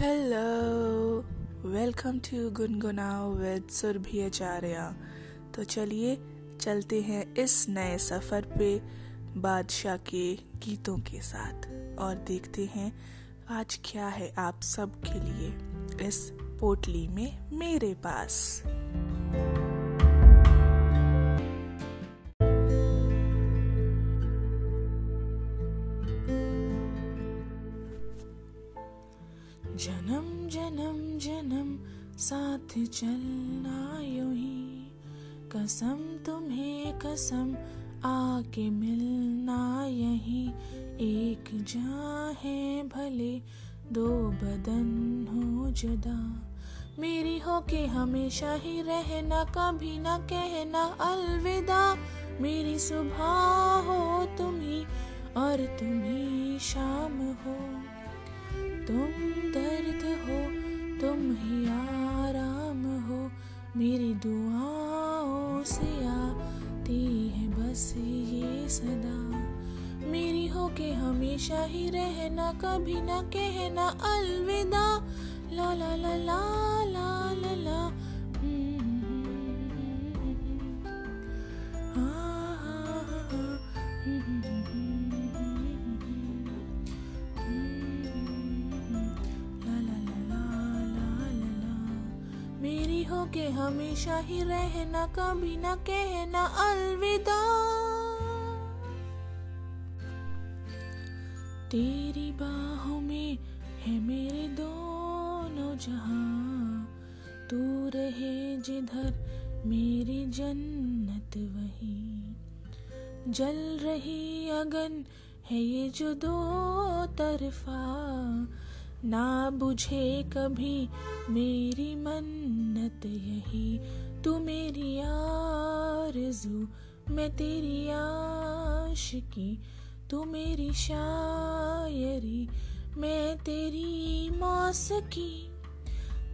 Hello welcome to Gungunao with Surabhi Acharya तो चलिए, चलते हैं इस नए सफ़र पे बादशाह के गीतों के साथ और देखते हैं आज क्या है आप सब के लिए इस पोटली में मेरे पास। जन्म जन्म जन्म, साथ चलना यू ही। कसम तुम्हें, कसम आके मिलना यही। एक जा है भले, दो बदन हो जुदा। मेरी हो के हमेशा ही रहना, कभी ना कहना अलविदा। मेरी सुबह हो तुम ही और तुम ही शाम हो। तुम दर्द हो, तुम ही आराम हो। मेरी दुआओं से आती है बस ये सदा। मेरी हो के हमेशा ही रहना, कभी ना कहना अलविदा। ला ला ला ला ला ला ला। मेरी हो के हमेशा ही रहना, कभी ना कहना अलविदा। तेरी बाहों में है मेरे दोनों जहाँ। तू रहे जिधर मेरी जन्नत वही। जल रही अगन है ये जो दो तरफा। ना बुझे कभी मेरी मन्नत यही। तू मेरी आरज़ू, मैं तेरी आशिकी। तू मेरी शायरी, मैं तेरी मौसकी।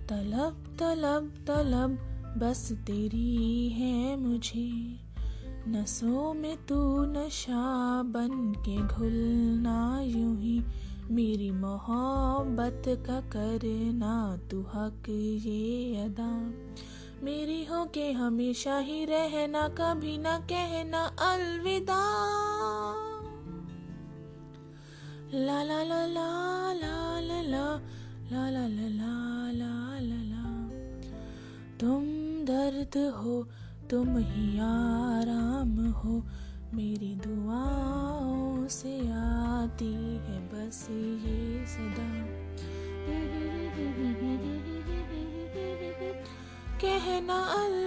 तलब तलब तलब, बस तेरी है मुझे। नसों में तू नशा बन के घुलना यूँ ही मेरी मोहब्बत का करना तू हक ये अदा मेरी हो के हमेशा ही रहना कभी ना कहना अलविदा ला ला ला ला ला ला ला ला ला ला ला ला ला ला तुम दर्द हो तुम ही आराम हो मेरी कहना अल